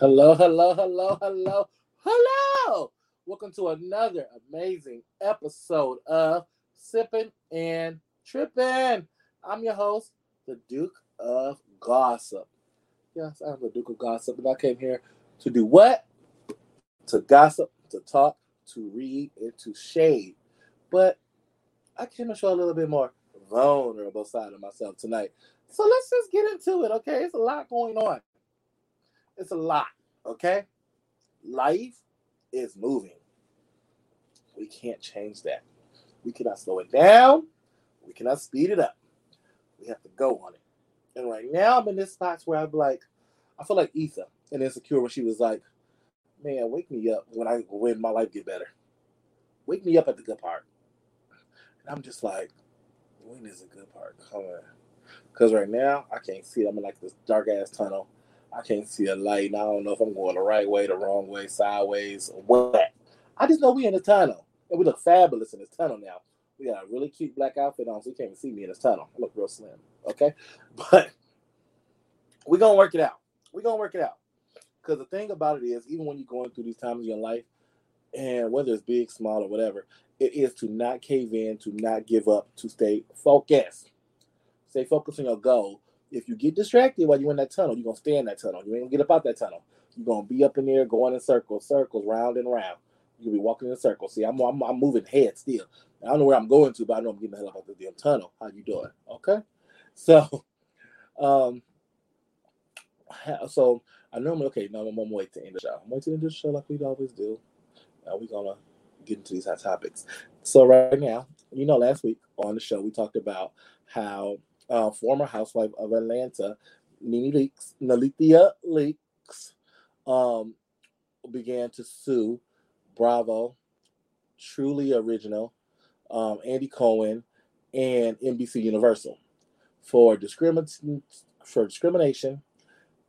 Hello, hello, hello, hello, hello. Welcome to another amazing episode of Sipping and Tripping. I'm your host, the Duke of Gossip. Yes, I'm the Duke of Gossip, and I came here to do what? To gossip, to talk, to read, and to shade. But I came to show a little bit more vulnerable side of myself tonight. So let's just get into it, okay? It's a lot going on. It's a lot, okay? Life is moving. We can't change that. We cannot slow it down. We cannot speed it up. We have to go on it. And right now, I'm in this spot where I'm like, I feel like Issa and Insecure when she was like, "Man, wake me up when I when my life get better. Wake me up at the good part." And I'm just like, when is the good part coming? Because right now, I can't see it. I'm in like this dark ass tunnel I can't see a light. And I don't know if I'm going the right way, the wrong way, sideways, what. I just know we in the tunnel. And we look fabulous in this tunnel now. We got a really cute black outfit on, so you can't even see me in this tunnel. I look real slim. Okay? But we're gonna work it out. We're gonna work it out. Because the thing about it is, even when you're going through these times in your life, and whether it's big, small, or whatever, it is to not cave in, to not give up, to stay focused. Stay focused on your goal if you get distracted while you're in that tunnel, you're gonna stay in that tunnel. You ain't gonna get up out that tunnel. You're gonna be up in there going in circles, circles, round and round. You'll be walking in circles. See, I'm, I'm, I'm moving head still. I don't know where I'm going to, but I know I'm getting the hell out of the damn tunnel. How you doing? Okay. So, um, so I normally okay. Now I'm gonna wait to end the show. I'm waiting to end the show like we always do. Now we're gonna get into these hot topics. So right now, you know, last week on the show we talked about how uh, former housewife of Atlanta, Nene Leakes, Linnethia Leakes, um, began to sue Bravo, Truly Original, um, Andy Cohen, and NBC Universal for discrimination for discrimination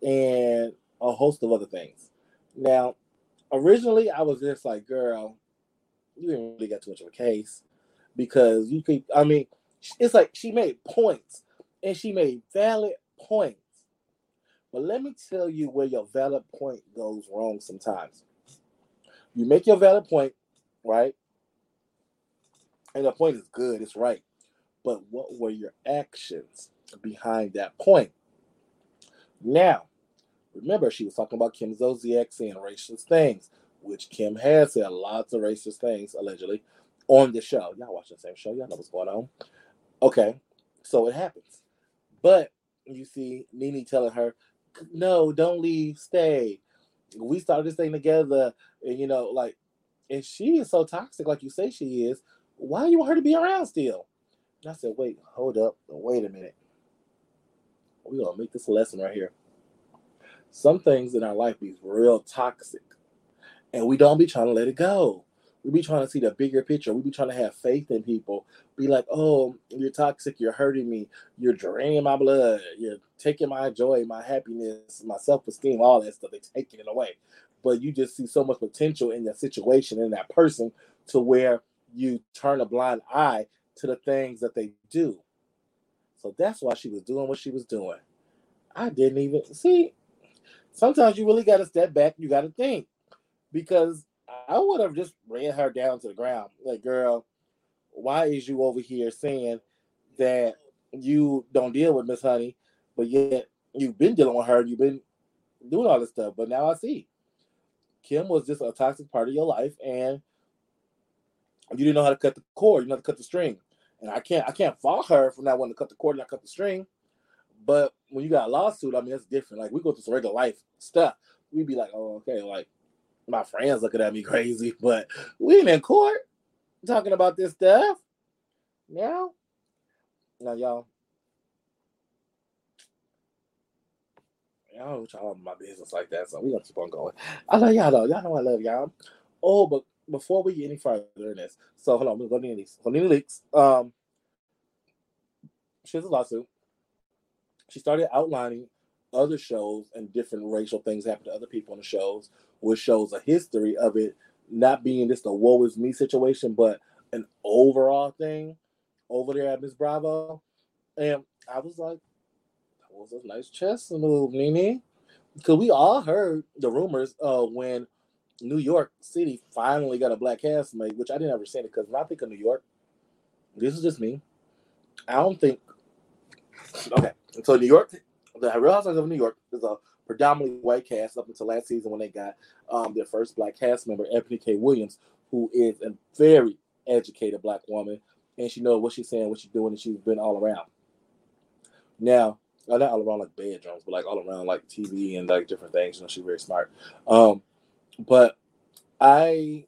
and a host of other things. Now, originally I was just like, girl, you didn't really get too much of a case because you could I mean, it's like she made points and she made valid points. But let me tell you where your valid point goes wrong sometimes. You make your valid point, right? And the point is good, it's right. But what were your actions behind that point? Now, remember, she was talking about Kim Zolciak saying racist things, which Kim has said lots of racist things, allegedly, on the show. Y'all watching the same show, y'all know what's going on. Okay, so it happens. But you see Nene telling her, no, don't leave, stay. We started this thing together, and you know, like, if she is so toxic, like you say she is, why do you want her to be around still? And I said, wait, hold up, wait a minute. We're gonna make this lesson right here. Some things in our life be real toxic, and we don't be trying to let it go we be trying to see the bigger picture. We be trying to have faith in people. Be like, oh, you're toxic. You're hurting me. You're draining my blood. You're taking my joy, my happiness, my self esteem, all that stuff. They're taking it away. But you just see so much potential in that situation, in that person, to where you turn a blind eye to the things that they do. So that's why she was doing what she was doing. I didn't even see. Sometimes you really got to step back. You got to think because I would have just ran her down to the ground. Like, girl, why is you over here saying that you don't deal with Miss Honey, but yet you've been dealing with her, you've been doing all this stuff. But now I see Kim was just a toxic part of your life, and you didn't know how to cut the cord, you know how to cut the string. And I can't I can't fault her for not wanting to cut the cord and not cut the string. But when you got a lawsuit, I mean that's different. Like we go through some regular life stuff. We'd be like, oh, okay, like my friends looking at me crazy, but we ain't in court talking about this stuff. Now, now y'all, want y'all my business like that, so we gonna keep on going. I love y'all though. Y'all know I love y'all. Oh, but before we get any further in this, so hold on, we're going to these. Nene Leakes. Um, she has a lawsuit. She started outlining other shows and different racial things happen to other people on the shows, which shows a history of it not being just a woe is me situation, but an overall thing over there at Miss Bravo. And I was like, that was a nice chess move, Nene. Because we all heard the rumors uh, when New York City finally got a black castmate, which I didn't ever see it because when I think of New York, this is just me. I don't think. Okay, so New York, the Real Housewives of New York is a predominantly white cast up until last season when they got um, their first black cast member, Eboni K. Williams, who is a very educated black woman, and she knows what she's saying, what she's doing, and she's been all around. Now, not all around like bedrooms, but like all around like TV and like different things. You know, she's very smart. Um, but I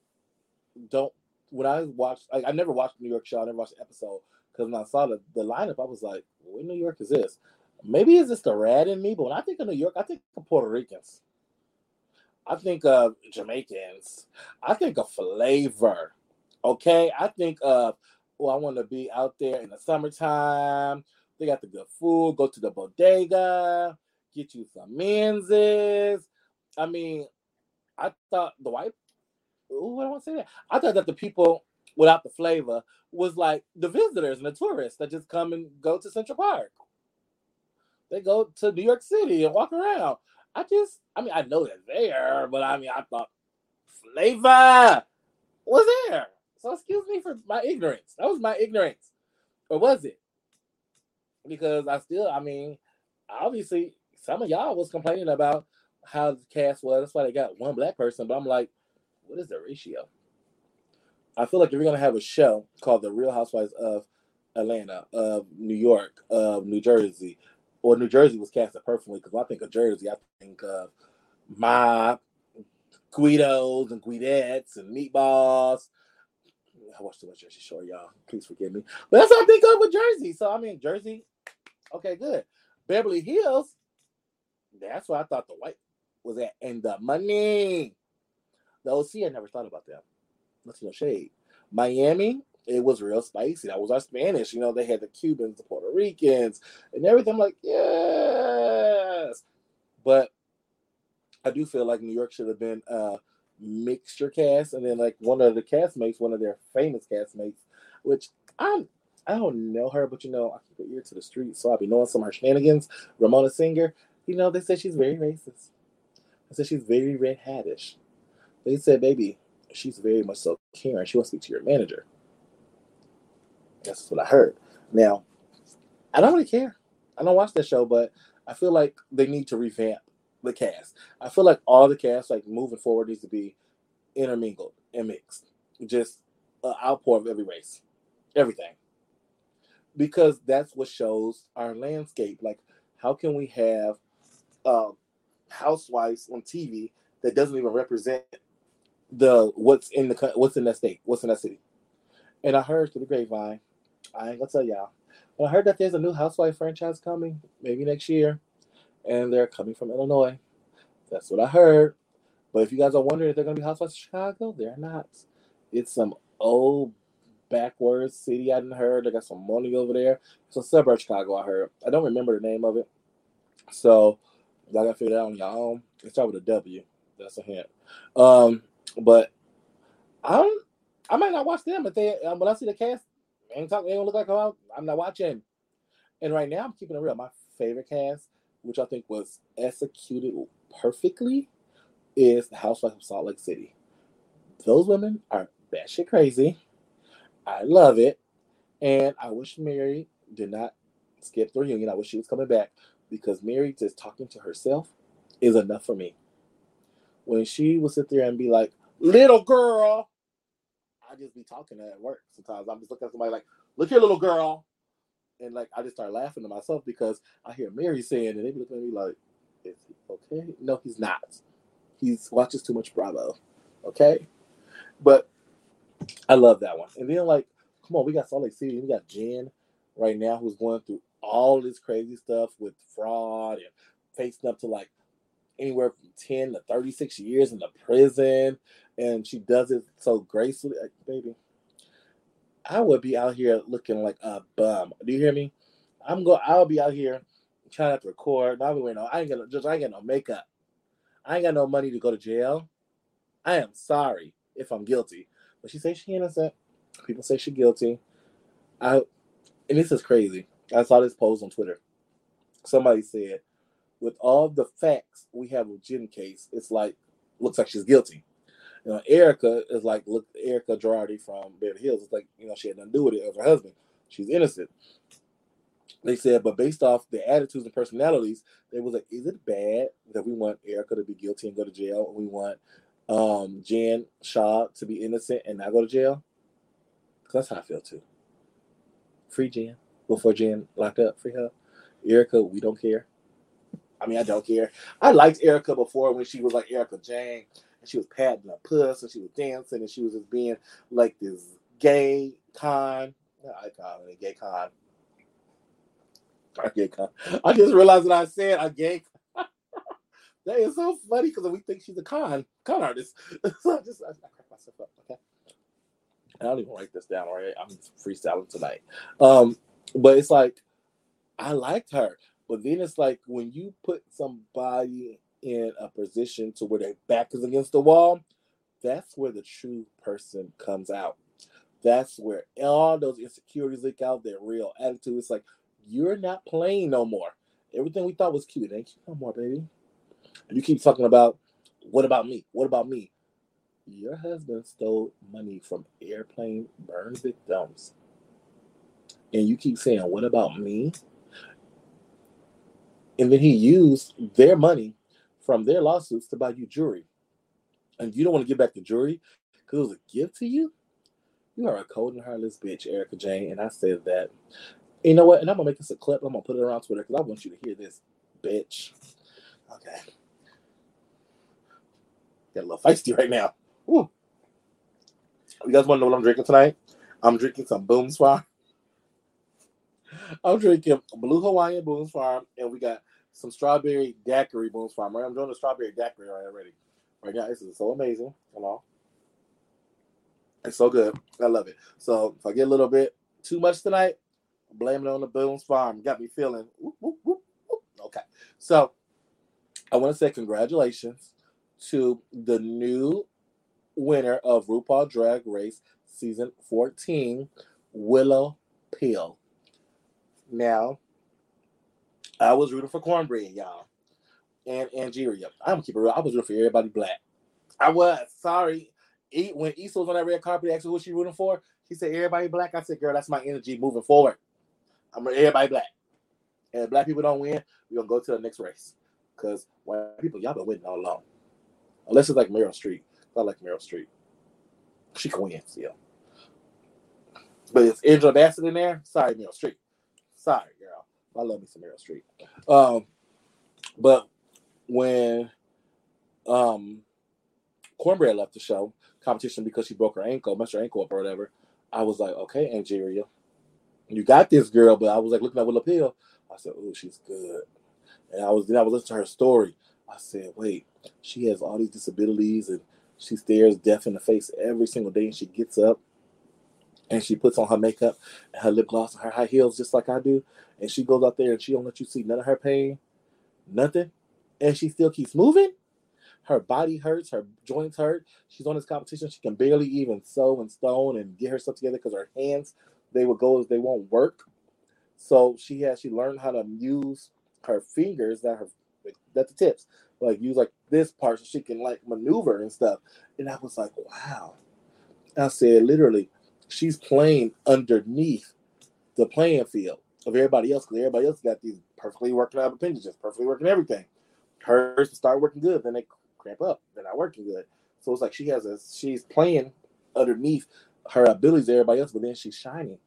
don't. When I watched, like, I never watched New York show. I never watched the episode because when I saw the, the lineup, I was like, "What New York is this?" Maybe it's just the rat in me, but when I think of New York, I think of Puerto Ricans. I think of Jamaicans. I think of flavor. Okay, I think of well, I want to be out there in the summertime. They got the good food. Go to the bodega, get you some menses. I mean, I thought the white. Ooh, I want to say that. I thought that the people without the flavor was like the visitors and the tourists that just come and go to Central Park. They go to New York City and walk around. I just, I mean, I know they're there, but I mean, I thought flavor was there. So excuse me for my ignorance. That was my ignorance. Or was it? Because I still, I mean, obviously, some of y'all was complaining about how the cast was. That's why they got one black person. But I'm like, what is the ratio? I feel like if you're gonna have a show called The Real Housewives of Atlanta, of New York, of New Jersey, or New Jersey was casted perfectly because I think of Jersey, I think of my Guidos and Guidettes and meatballs. I watched too much Jersey Shore, y'all. Please forgive me. But that's what I think of with Jersey. So I mean Jersey, okay, good. Beverly Hills, that's where I thought the white was at. And the money. The OC, I never thought about that. That's no shade. Miami, it was real spicy. That was our Spanish. You know, they had the Cubans, the Puerto Ricans, and everything. I'm like, yes. But I do feel like New York should have been a mixture cast, and then like one of the castmates, one of their famous castmates, which I'm I don't know her, but you know, I keep an ear to the street, so I'll be knowing some of her shenanigans. Ramona Singer, you know, they said she's very racist. I said she's very red hattish. They said, baby, she's very much so caring. She wants to speak to your manager. That's what I heard. Now, I don't really care. I don't watch that show, but I feel like they need to revamp the cast. I feel like all the cast, like moving forward, needs to be intermingled and mixed. Just an outpour of every race, everything. Because that's what shows our landscape. Like, how can we have uh, housewives on TV that doesn't even represent the what's in the what's in that state, what's in that city? And I heard through the grapevine I ain't gonna tell y'all. But I heard that there's a new Housewife franchise coming, maybe next year, and they're coming from Illinois. That's what I heard. But if you guys are wondering if they're gonna be Housewives of Chicago, they're not. It's some old backwards city I didn't heard. They got some money over there. It's a suburb of Chicago, I heard. I don't remember the name of it. So y'all gotta figure it out on your own. It start with a W. That's a hint. Um, but I'm I might not watch them, but they um, when I see the cast, ain't talking. They don't look like I'm, I'm not watching. And right now, I'm keeping it real. My favorite cast, which I think was executed perfectly, is the Housewives of Salt Lake City. Those women are batshit crazy. I love it, and I wish Mary did not skip the reunion. I wish she was coming back because Mary just talking to herself is enough for me. When she would sit there and be like, "Little girl," I just be talking at work sometimes. I'm just looking at somebody like, look here, little girl. And like I just start laughing to myself because I hear Mary saying and they be looking at me like, is he okay? No, he's not. He's watches too much Bravo. Okay. But I love that one. And then like, come on, we got Salt Lake City, we got Jen right now who's going through all this crazy stuff with fraud and facing up to like anywhere from 10 to 36 years in the prison, and she does it so gracefully. Like, baby, I would be out here looking like a bum. Do you hear me? I'm going. I'll be out here trying to record. I'll be wearing. No, I ain't gonna just. I ain't got no makeup. I ain't got no money to go to jail. I am sorry if I'm guilty, but she says she innocent. People say she guilty. I and this is crazy. I saw this post on Twitter. Somebody said, with all the facts we have with Jen case, it's like looks like she's guilty. You know, Erika is like look Erika Girardi from Beverly Hills. It's like, you know, she had nothing to do with it. Was her husband. She's innocent. They said, but based off the attitudes and personalities, they was like, is it bad that we want Erika to be guilty and go to jail? And we want um Jen Shah to be innocent and not go to jail? Because that's how I feel too. Free Jen before Jan locked up. Free her. Erika, we don't care. I mean, I don't care. I liked Erika before when she was like Erika Jayne and she was patting her puss and she was dancing and she was just being like this gay con. I call it a gay con. A gay con. I just realized that I said a gay. that is so funny because we think she's a con con artist. so I just I, I crack myself up. Okay. I don't even write this down. Right, I'm freestyling tonight. Um, but it's like I liked her. But then it's like when you put somebody in a position to where their back is against the wall, that's where the true person comes out. That's where all those insecurities leak out, their real attitude. It's like you're not playing no more. Everything we thought was cute ain't cute no more, baby. And you keep talking about what about me? What about me? Your husband stole money from airplane burn victims. And you keep saying, What about me? And then he used their money from their lawsuits to buy you jewelry. And you don't want to give back the jewelry because it was a gift to you? You are a cold and heartless bitch, Erika Jayne. And I said that. You know what? And I'm going to make this a clip. I'm going to put it around Twitter because I want you to hear this, bitch. Okay. Get a little feisty right now. Woo. You guys want to know what I'm drinking tonight? I'm drinking some Boone's Farm. I'm drinking Blue Hawaiian Boone's Farm, and we got some strawberry daiquiri Boone's Farm. Right, I'm doing the strawberry daiquiri right already. Right now, this is so amazing. On, it's so good. I love it. So if I get a little bit too much tonight, blame it on the Boone's Farm. Got me feeling. Whoop, whoop, whoop, okay, so I want to say congratulations to the new winner of RuPaul Drag Race season 14, Willow Pill. Now, I was rooting for Kornbread, y'all, and Angeria. I'm gonna keep it real. I was rooting for everybody black. I was sorry. When Issa was on that red carpet, asked who she rooting for. She said everybody black. I said, girl, that's my energy moving forward. I'm everybody black. And black people don't win, we're gonna go to the next race. Cause white people, y'all been winning all along. Unless it's like Meryl Streep. I like Meryl Streep. She can win still. But it's Angela Bassett in there. Sorry, Meryl Streep. Sorry, girl. I love me some Meryl Streep. Um, but when um Kornbread left the show competition because she broke her ankle, messed her ankle up or whatever, I was like, okay, Angeria, you got this girl. But I was like looking at Willow Pill. I said, oh, she's good. And I was then I was listening to her story. I said, wait, she has all these disabilities and she stares death in the face every single day and she gets up and she puts on her makeup and her lip gloss and her high heels just like I do. And she goes out there and she don't let you see none of her pain, nothing. And she still keeps moving. Her body hurts, her joints hurt. She's on this competition. She can barely even sew and stone and get herself together because her hands, they will go as they won't work. So she has she learned how to use her fingers that her that the tips. Like use like this part so she can like maneuver and stuff. And I was like, wow. I said literally, she's playing underneath the playing field of everybody else because everybody else got these perfectly working out appendages, perfectly working everything. Hers start working good, then they cramp up. They're not working good. So it's like she has a she's playing underneath her abilities everybody else, but then she's shining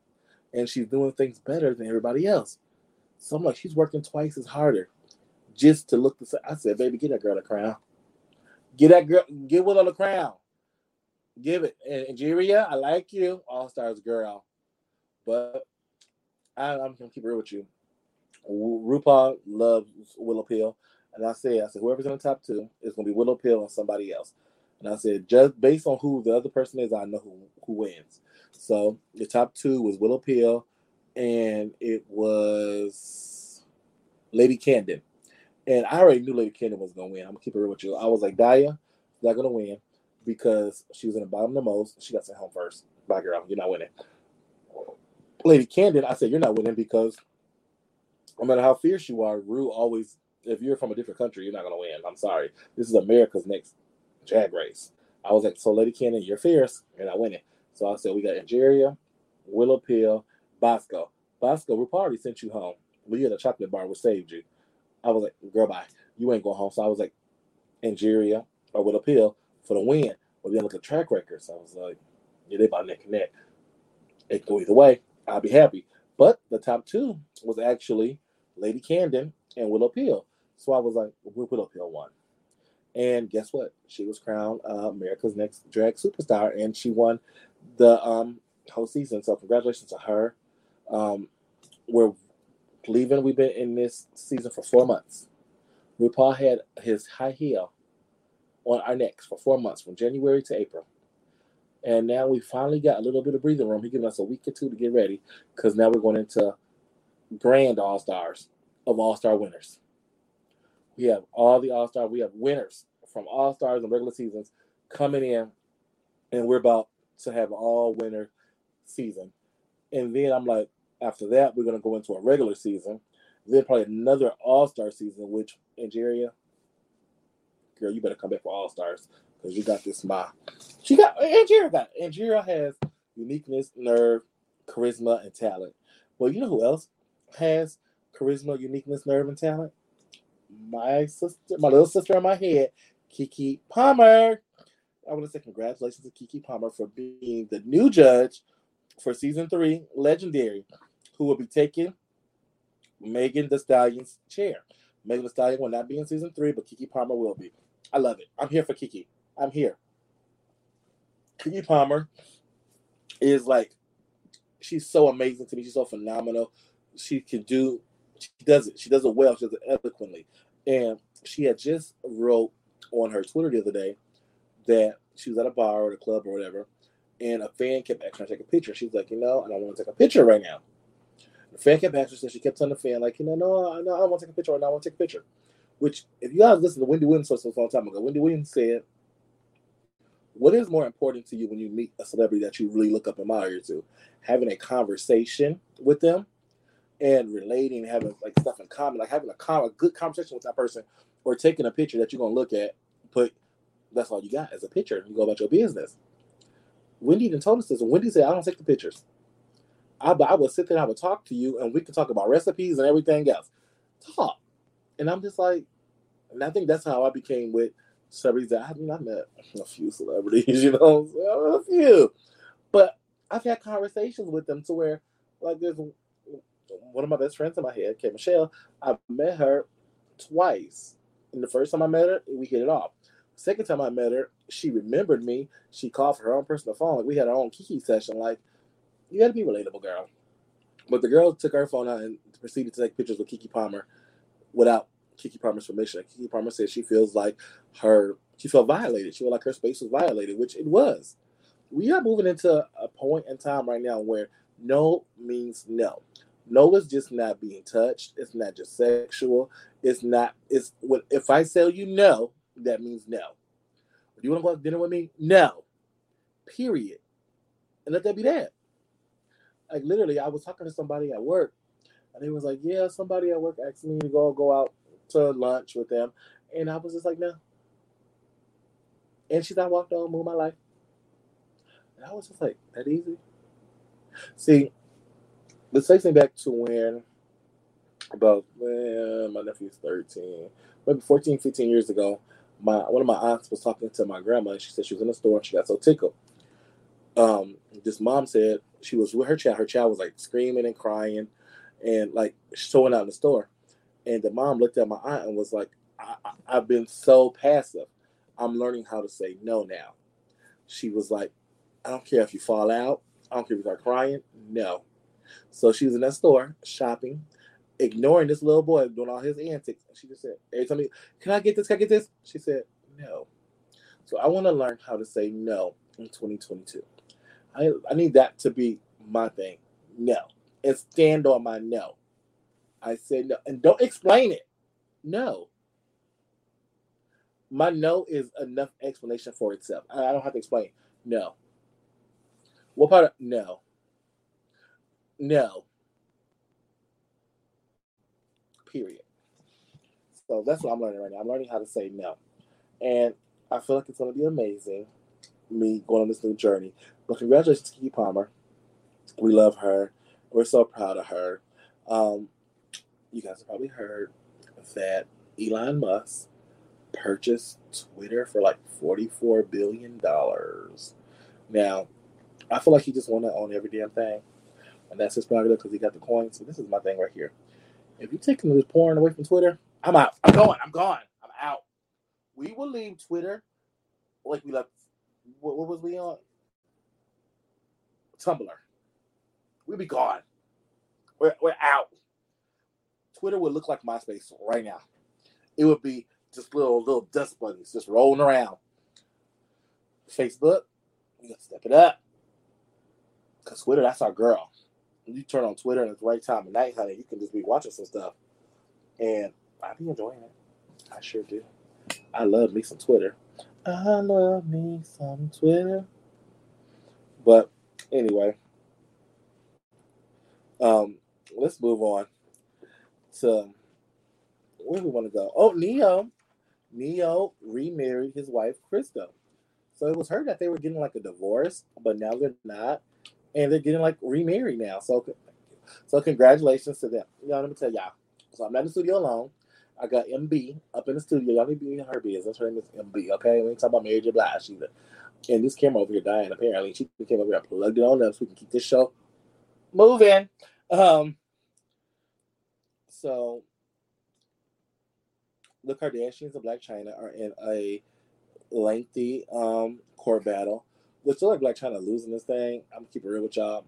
and she's doing things better than everybody else. So I'm like, she's working twice as harder just to look the same. I said, baby, get that girl a crown. Get that girl, get Willow the crown. Give it. And Angeria, I like you, All Stars girl. But I, am gonna keep it real with you. RuPaul loves Willow Pill. And I said, I said, whoever's in the top two is gonna be Willow Pill and somebody else. And I said, just based on who the other person is, I know who, who wins. So the top two was Willow Pill and it was Lady Camden. And I already knew Lady Camden was gonna win. I'm gonna keep it real with you. I was like, Daya, not gonna win because she was in the bottom the most. She got sent home first. Bye, girl. You're not winning. Lady Camden, I said, you're not winning because no matter how fierce you are, Rue always, if you're from a different country, you're not gonna win. I'm sorry. This is America's next drag race. I was like, so Lady Camden, you're fierce. You're not winning. So I said, we got Angeria, Willow Pill, Bosco. Bosco, we already sent you home. We had a chocolate bar, we saved you. I was like, girl, bye. You ain't going home. So I was like, Angeria or Willow Pill for the win. But then look at track records. I was like, yeah, they about neck and neck. It go either way. I'll be happy. But the top two was actually Lady Camden and Willow Pill. So I was like, Willow Pill won. And guess what? She was crowned uh, America's Next Drag Superstar, and she won the um, whole season. So congratulations to her. Um, we're leaving. We've been in this season for four months. RuPaul had his high heel on our necks for four months, from January to April. And now we finally got a little bit of breathing room. He giving us a week or two to get ready because now we're going into grand all stars of all star winners. We have all the all star. We have winners from all stars and regular seasons coming in, and we're about to have all winner season. And then I'm like, after that, we're gonna go into a regular season. Then probably another all star season, which Angeria, girl, you better come back for all stars because you got this smile. She got Angeria got has uniqueness, nerve, charisma, and talent. Well, you know who else has charisma, uniqueness, nerve, and talent? My sister, my little sister in my head, Keke Palmer. I want to say congratulations to Keke Palmer for being the new judge for season three, Legendary, who will be taking Megan Thee Stallion's chair. Megan Thee Stallion will not be in season three, but Keke Palmer will be. I love it. I'm here for Keke. I'm here. Keke Palmer is like, she's so amazing to me. She's so phenomenal. She can do, she does it. She does it well. She does it eloquently. And she had just wrote on her Twitter the other day that she was at a bar or a club or whatever, and a fan kept asking her to take a picture. She's like, you know, I don't want to take a picture right now. The fan kept asking her, so she kept telling the fan, like, you know, no, no, I don't want to take a picture right now. I want to take a picture. Which, if you guys listen to Wendy Williams so, long time ago, Wendy Williams said, what is more important to you when you meet a celebrity that you really look up and admire to? Having a conversation with them and relating, having like stuff in common, like having a, com- a good conversation with that person, or taking a picture that you're gonna look at, put that's all you got as a picture. You go about your business. Wendy even told us this, Wendy said, "I don't take the pictures. I, I would sit there and I would talk to you, and we could talk about recipes and everything else. Talk." And I'm just like, and I think that's how I became with celebrities I mean, I met a few celebrities, you know, a few, but I've had conversations with them to where, like, there's one of my best friends in my head, K. Michelle. I met her twice. And the first time I met her, we hit it off. Second time I met her, she remembered me. She called for her own personal phone. Like we had our own Kiki session. Like, you gotta be relatable, girl. But the girl took her phone out and proceeded to take pictures with Keke Palmer without Keke Palmer's permission. Keke Palmer said she feels like her she felt violated. She felt like her space was violated, which it was. We are moving into a point in time right now where no means no. No is just not being touched. It's not just sexual. It's not. It's what if I tell you no, that means no. Do you want to go out to dinner with me? No. Period. And let that be that. Like literally, I was talking to somebody at work, and he was like, "Yeah, somebody at work asked me to go go out to lunch with them," and I was just like, "No." And she's I walked on, move my life. And I was just like, "That easy." See, this takes me back to when about man, my nephew's 13, maybe 14, 15 years ago. My one of my aunts was talking to my grandma, and she said she was in the store and she got so tickled. Um, this mom said she was with her child. Her child was like screaming and crying, and like showing out in the store. And the mom looked at my aunt and was like, I, "I've been so passive. I'm learning how to say no now." She was like, "I don't care if you fall out. I don't care if you start crying. No." So she was in that store shopping, ignoring this little boy doing all his antics. And she just said, every time he, can I get this? Can I get this? She said, no. So I want to learn how to say no in 2022. I, I need that to be my thing. No. And stand on my no. I said no. And don't explain it. No. My no is enough explanation for itself. I don't have to explain. No. What part of no? No. Period. So that's what I'm learning right now. I'm learning how to say no. And I feel like it's going to be amazing, me going on this new journey. But congratulations to Keke Palmer. We love her. We're so proud of her. Um, you guys have probably heard that Elon Musk purchased Twitter for like $44 billion. Now, I feel like he just want to own every damn thing. And that's his prerogative because he got the coins. So this is my thing right here. If you're taking this porn away from Twitter, I'm out. I'm going. I'm gone. I'm out. We will leave Twitter like we left. What, what was we on? Tumblr. We'll be gone. We're, we're out. Twitter would look like MySpace right now. It would be just little little dust bunnies just rolling around. Facebook, you gotta step it up. Cause Twitter, that's our girl. You turn on Twitter at the right time of night, honey, you can just be watching some stuff. And I be enjoying it. I sure do. I love me some Twitter. I love me some Twitter. But anyway, um, let's move on to where do we want to go? Oh, Ne-Yo. Ne-Yo remarried his wife, Crystal. So it was heard that they were getting like a divorce, but now they're not. And they're getting like remarried now. So so congratulations to them. Y'all, let me tell y'all. So I'm not in the studio alone. I got MB up in the studio. Y'all need to be in her business. Her name is MB, okay? We ain't talking about Mary J. Blige either. And this camera over here dying, apparently. She came over here plugged it on up so we can keep this show moving. Um, so the Kardashians and Blac Chyna are in a lengthy um court battle. Which still like Blac Chyna losing this thing. I'm keep it real with y'all.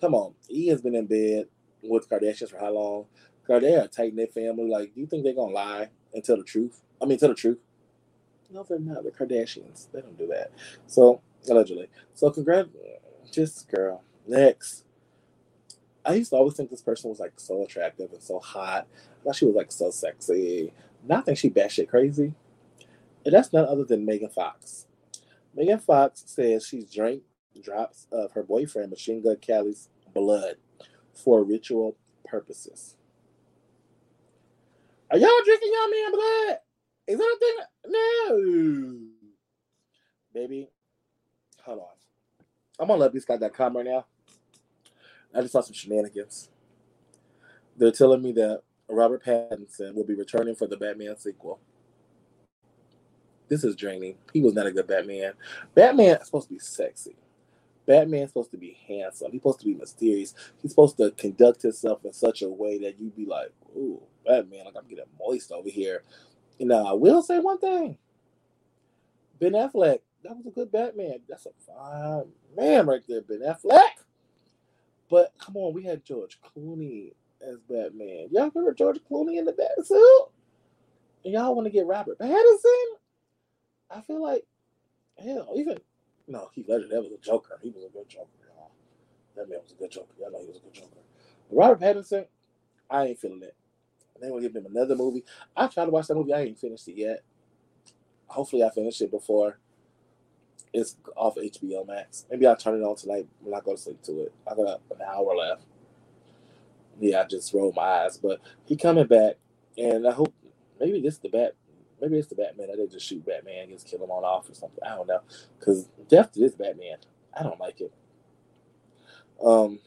Come on, he has been in bed with Kardashians for how long? A tight knit family. Like, do you think they're gonna lie and tell the truth? I mean, tell the truth. No, they're not. They're Kardashians. They don't do that. So allegedly. So congrats, just girl. Next. I used to always think this person was like so attractive and so hot. I thought she was like so sexy. Now I think she batshit crazy. And that's none other than Megan Fox. Megan Fox says she's drank drops of her boyfriend Machine Gun Kelly's blood for ritual purposes. Are y'all drinking y'all man blood? Is that a thing? No. Baby, hold on. I'm on lovebscott.com right now. I just saw some shenanigans. They're telling me that Robert Pattinson will be returning for the Batman sequel. This is draining. He was not a good Batman. Batman is supposed to be sexy. Batman's supposed to be handsome. He's supposed to be mysterious. He's supposed to conduct himself in such a way that you'd be like, ooh, Batman, like I'm getting moist over here. You uh, know, I will say one thing. Ben Affleck, that was a good Batman. That's a fine man right there, Ben Affleck. But come on, we had George Clooney as Batman. Y'all remember George Clooney in the bat suit? And y'all want to get Robert Pattinson? I feel like, hell, even no, Heath Ledger, that was a Joker. He was a good Joker, y'all. That man was a good Joker. Y'all know he was a good Joker. Robert Pattinson, I ain't feeling it. They gonna give him another movie. I tried to watch that movie. I ain't finished it yet. Hopefully, I finish it before it's off HBO Max. Maybe I'll turn it on tonight when I go to sleep to it. I got an hour left. Yeah, I just rolled my eyes, but he coming back, and I hope maybe this is the bat. Maybe it's the Batman. I did just shoot Batman, and just kill him on off or something. I don't know, because death to this Batman, I don't like it. Um,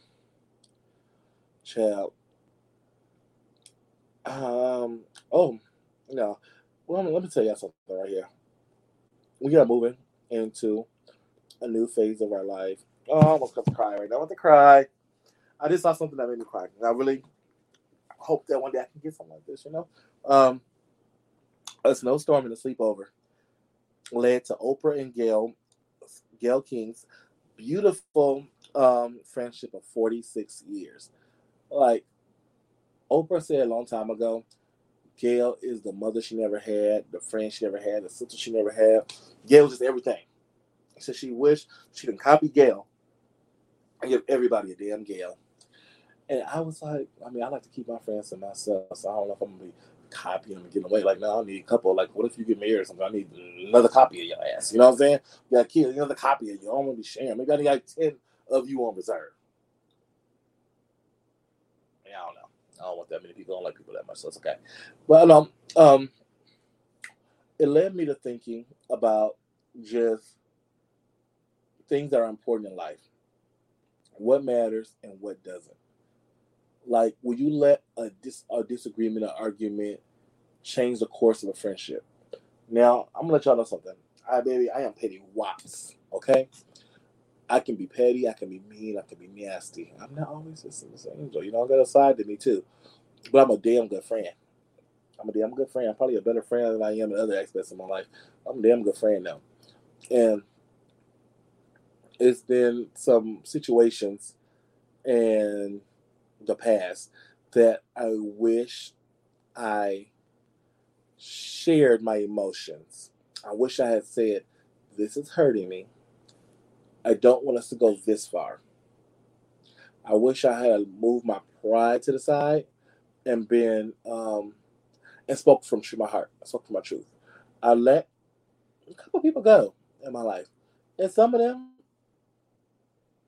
child, um. Oh, no. Well, let me tell you something right here. We got moving into a new phase of our life. Oh, I almost got to cry right now. I want to cry. I just saw something that made me cry. And I really hope that one day I can get something like this, you know? Um, a snowstorm and a sleepover led to Oprah and Gayle, Gayle King's beautiful um, friendship of 46 years. Like, Oprah said a long time ago, Gayle is the mother she never had, the friend she never had, the sister she never had. Was just everything. So she wished she could copy Gayle and give everybody a damn Gayle. And I was like, I mean, I like to keep my friends to myself, so I don't know if I'm gonna be copying them and getting away. Like, no, I need a couple. Like, what if you get married or something? I need another copy of your ass. You know what I'm saying? You got kids, another copy of you. I don't want to be sharing. Maybe I need like ten of you on reserve. Yeah, I don't want that many people. I don't like people that much, so it's okay. But um, um, it led me to thinking about just things that are important in life, what matters and what doesn't. Like, will you let a dis a disagreement, an argument, change the course of a friendship? Now, I'm gonna let y'all know something. I baby, I am petty wops. Okay, I can be petty, I can be mean, I can be nasty. I'm not always this angel. You know, I got a side to me too. But I'm a damn good friend. I'm a damn good friend. I'm probably a better friend than I am in other aspects of my life. I'm a damn good friend now. And it's been some situations in the past that I wish I shared my emotions. I wish I had said, This is hurting me. I don't want us to go this far. I wish I had moved my pride to the side and been um, and spoke from my heart. I spoke from my truth. I let a couple people go in my life, and some of them,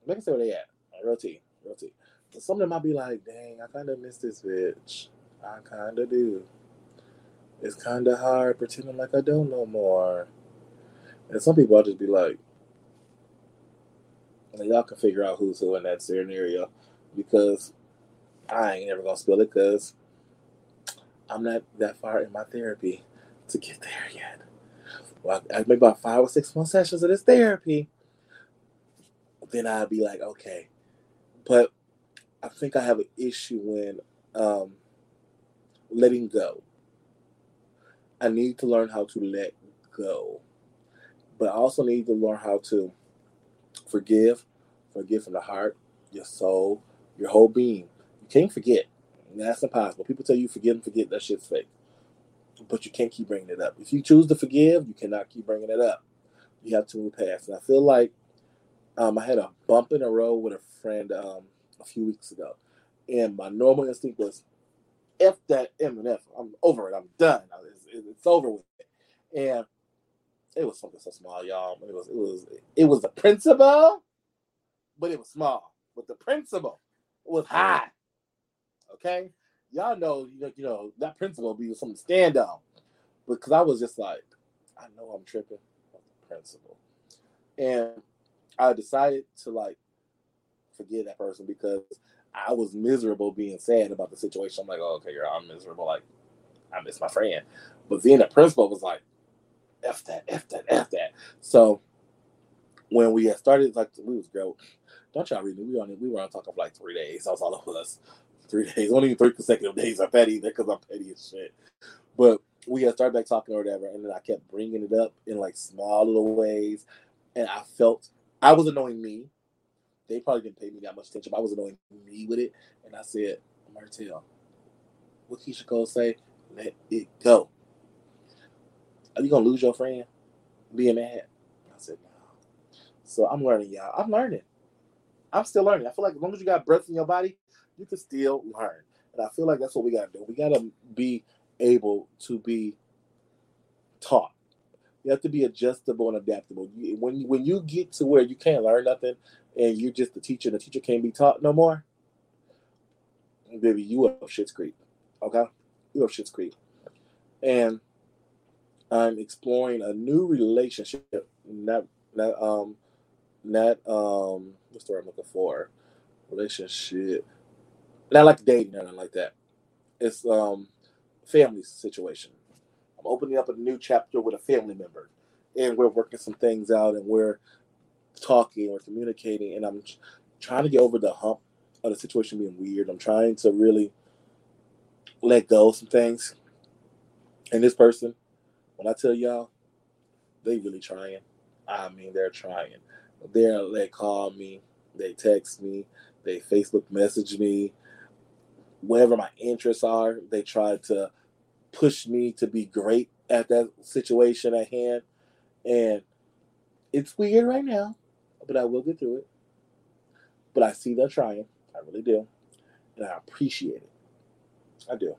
let me say where they at. Real tea, real tea. some of them might be like, "Dang, I kind of miss this bitch. I kind of do. It's kind of hard pretending like I don't know more." And some people I'll just be like, y'all can figure out who's who in that scenario because I ain't never gonna spill it because I'm not that far in my therapy to get there yet. Well, I maybe about five or six more sessions of this therapy. Then I'd be like, okay. But I think I have an issue when um, letting go. I need to learn how to let go. But I also need to learn how to forgive, forgive from the heart, your soul, your whole being. You can't forget. That's impossible. People tell you forgive and forget. That shit's fake. But you can't keep bringing it up. If you choose to forgive, you cannot keep bringing it up. You have to move past. And I feel like um, I had a bump in a row with a friend um, a few weeks ago, and my normal instinct was, "F that M and F. I'm over it. I'm done. It's, it's over with." It. And it was something so small, y'all. It was it was it was the principle, but it was small. But the principle was high. Okay, y'all know you know, you know that principle be something to stand on. Because I was just like, I know I'm tripping on the principle, and I decided to like forget that person because I was miserable being sad about the situation. I'm like, oh, okay, girl, I'm miserable. Like, I miss my friend. But then the principal was like, F that, F that, F that. So when we had started, like we was girl, don't y'all read me? We on we were on talking for like three days. I was all over us. Three days, only three consecutive days. I'm petty because I'm petty as shit. But we had started back talking or whatever, and then I kept bringing it up in like small little ways, and I felt I was annoying me. They probably didn't pay me that much attention, but I was annoying me with it, and I said, Martell, what Keyshia Cole say? Let it go. Are you gonna lose your friend being mad? I said, no. So I'm learning, y'all. I'm learning. I'm still learning. I feel like as long as you got breath in your body, you can still learn. And I feel like that's what we gotta do. We gotta be able to be taught. You have to be adjustable and adaptable. when you, when you get to where you can't learn nothing and you're just the teacher, and the teacher can't be taught no more, baby, you up shit's creek. Okay, you up shit's creek. And I'm exploring a new relationship. Not not um not um what's the word I'm looking for? Relationship. Not like dating or nothing like that. It's um family situation. I'm opening up a new chapter with a family member, and we're working some things out, and we're talking, we're communicating, and I'm trying to get over the hump of the situation being weird. I'm trying to really let go of some things. And this person when I tell y'all, they really trying. I mean, they're trying. They're they call me, they text me, they Facebook message me. whatever my interests are, they try to push me to be great at that situation at hand. And it's weird right now, but I will get through it. But I see they're trying. I really do. And I appreciate it. I do.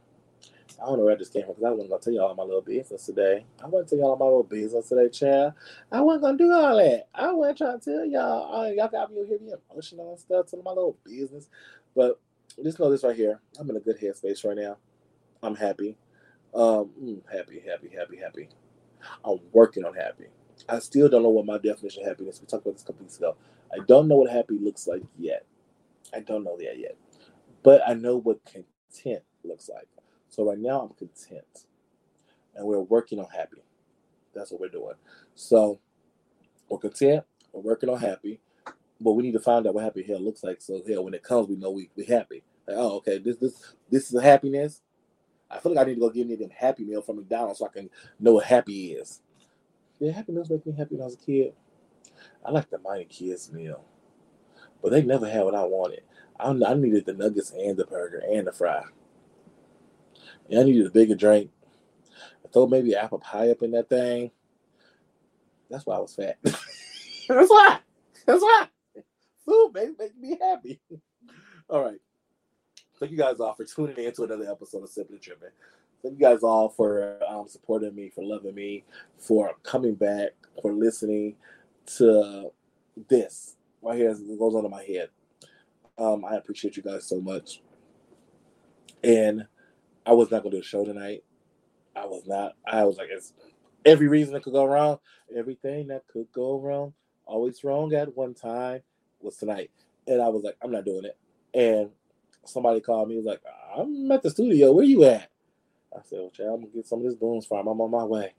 I don't know where I just came from because I wasn't gonna tell y'all my little business today. I wasn't tell y'all my little business today, child. I wasn't gonna do all that. I wasn't trying to tell y'all. Y'all got me here me emotional and stuff, telling my little business. But just know this right here. I'm in a good headspace right now. I'm happy. Um, mm, happy, happy, happy, happy. I'm working on happy. I still don't know what my definition of happiness. We talked about this a couple weeks ago. I don't know what happy looks like yet. I don't know that yet, but I know what content looks like. So right now I'm content, and we're working on happy. That's what we're doing. So we're content. We're working on happy, but we need to find out what happy hell looks like. So hell, when it comes, we know we we happy. Like, oh, okay, this this this is a happiness. I feel like I need to go get me a happy meal from McDonald's so I can know what happy is. Yeah, happy meals make me happy when I was a kid. I like the Mighty Kids meal, but they never had what I wanted. I, I needed the nuggets and the burger and the fry. And I needed a bigger drink. I throw maybe apple pie up in that thing. That's why I was fat. That's why. That's why. Food makes, me happy. All right. Thank you guys all for tuning in to another episode of Sipping and Tripping. Thank you guys all for um, supporting me, for loving me, for coming back, for listening to this right here it goes in my head. Um, I appreciate you guys so much. And I was not going to do a show tonight. I was not. I was like, it's every reason that could go wrong, everything that could go wrong, always wrong at one time was tonight. And I was like, I'm not doing it. And somebody called me, was like, I'm at the studio. Where you at? I said, well, child, I'm gonna get some of this Boone's Farm. I'm on my way.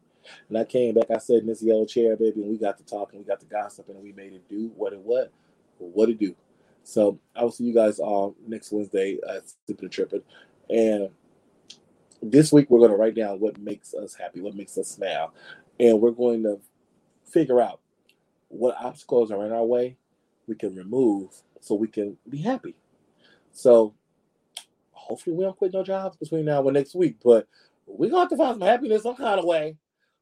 And I came back, I said, this yellow chair, baby, and we got to talking, we got to gossiping, and we made it do what it what, what it do. So I will see you guys all next Wednesday at and Tripping. And this week we're going to write down what makes us happy, what makes us smile, and we're going to figure out what obstacles are in our way we can remove so we can be happy. So hopefully we don't quit no jobs between now and next week, but we're gonna have to find some happiness some kind of way.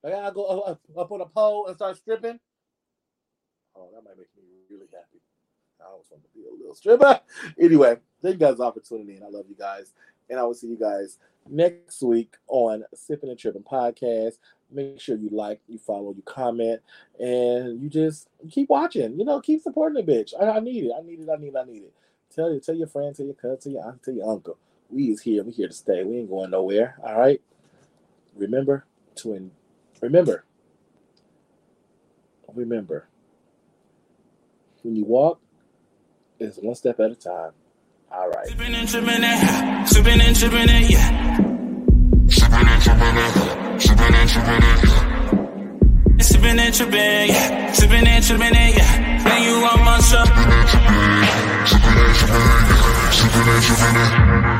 I gotta go up, up on a pole and start stripping. Oh, that might make me really happy. I always want to be a little stripper. Anyway, thank you guys for tuning in. I love you guys. And I will see you guys next week on Sipping and Tripping Podcast. Make sure you like, you follow, you comment, and you just keep watching. You know, keep supporting the bitch. I, I need it. I need it. I need it. I need it. Tell you, tell your friend, tell your cousin, tell your aunt, tell your uncle. We is here. We here to stay. We ain't going nowhere. All right. Remember to in, remember. Remember. When you walk, it's one step at a time. All right. Sipping and tripping it, sipping and tripping it, yeah. Sipping and tripping it, sipping and tripping it. Sipping and tripping, yeah. Sipping and tripping it, yeah. Then you on my show. Sipping and tripping, sipping and tripping, sipping and tripping.